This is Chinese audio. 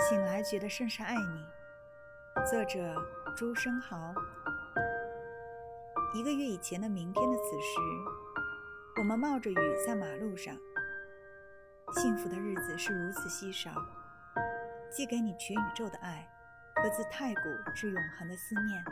醒来觉得甚是爱你。作者：朱生豪。一个月以前的明天的此时，我们冒着雨在马路上。幸福的日子是如此稀少，寄给你全宇宙的爱，和自太古至永恒的思念。